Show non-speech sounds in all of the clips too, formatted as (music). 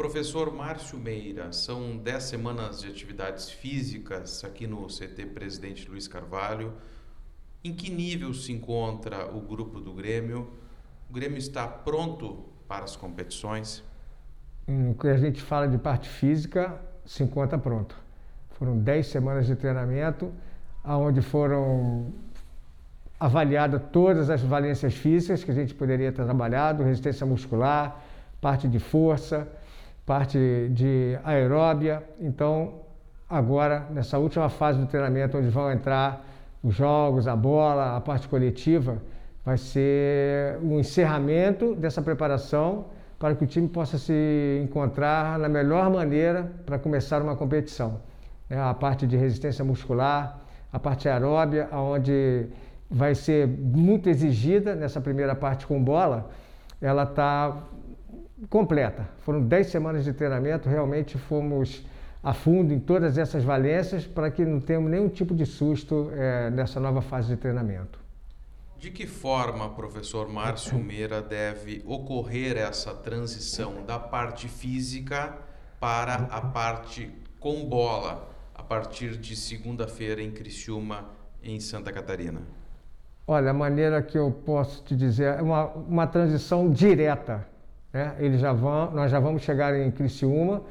Professor Márcio Meira, são 10 semanas de atividades físicas aqui no CT Presidente Luiz Carvalho. Em que nível se encontra o grupo do Grêmio? O Grêmio está pronto para as competições? No que a gente fala de parte física, se encontra pronto. Foram 10 semanas de treinamento, onde foram avaliadas todas as valências físicas que a gente poderia ter trabalhado, resistência muscular, parte de força, parte de aeróbia. Então, agora, nessa última fase do treinamento, onde vão entrar os jogos, a bola, a parte coletiva, vai ser um encerramento dessa preparação para que o time possa se encontrar na melhor maneira para começar uma competição. É a parte de resistência muscular, a parte aeróbia, onde vai ser muito exigida nessa primeira parte com bola, ela está completa. Foram 10 semanas de treinamento, realmente fomos a fundo em todas essas valências para que não tenhamos nenhum tipo de susto é, nessa nova fase de treinamento. De que forma, professor Márcio (coughs) Meira, deve ocorrer essa transição da parte física para a parte com bola, a partir de segunda-feira em Criciúma, em Santa Catarina? Olha, a maneira que eu posso te dizer é uma, uma transição direta. Né? Eles já vão, nós já vamos chegar em Criciúma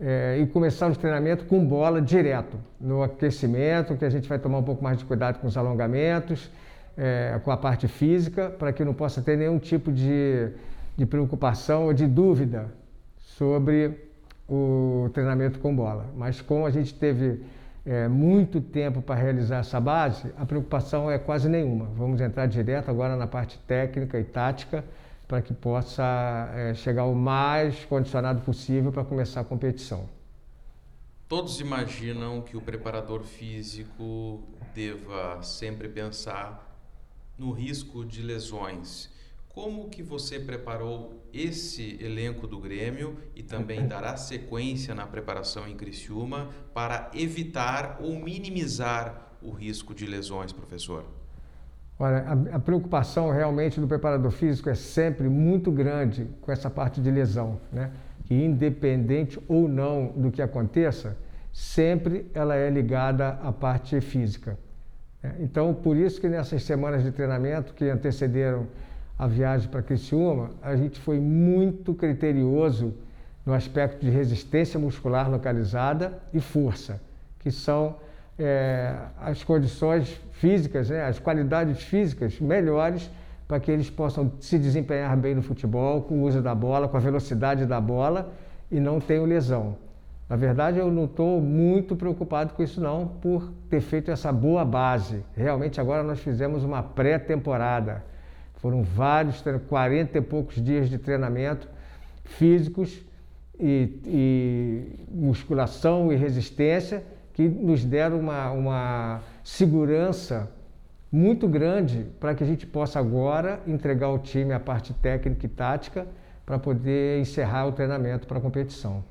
é, e começar o treinamento com bola direto, no aquecimento, que a gente vai tomar um pouco mais de cuidado com os alongamentos é, com a parte física, para que não possa ter nenhum tipo de, de preocupação ou de dúvida sobre o treinamento com bola. Mas como a gente teve é, muito tempo para realizar essa base, a preocupação é quase nenhuma. Vamos entrar direto agora na parte técnica e tática para que possa é, chegar o mais condicionado possível para começar a competição. Todos imaginam que o preparador físico deva sempre pensar no risco de lesões. Como que você preparou esse elenco do Grêmio e também (laughs) dará sequência na preparação em Criciúma para evitar ou minimizar o risco de lesões, professor? Olha, a, a, preocupação realmente do preparador físico é sempre muito grande com essa parte de lesão, né? Que independente ou não do que aconteça, sempre ela é ligada à parte física. É, então, por isso que nessas semanas de treinamento que antecederam a viagem para Criciúma, a gente foi muito criterioso no aspecto de resistência muscular localizada e força, que são é, as condições físicas, né, as qualidades físicas melhores para que eles possam se desempenhar bem no futebol, com o uso da bola, com a velocidade da bola e não tenham lesão. Na verdade, eu não estou muito preocupado com isso não, por ter feito essa boa base. Realmente agora nós fizemos uma pré-temporada. Foram vários, 40 e poucos dias de treinamento físicos e, e musculação e resistência que nos deram uma, uma segurança muito grande para que a gente possa agora entregar ao time a parte técnica e tática para poder encerrar o treinamento para a competição.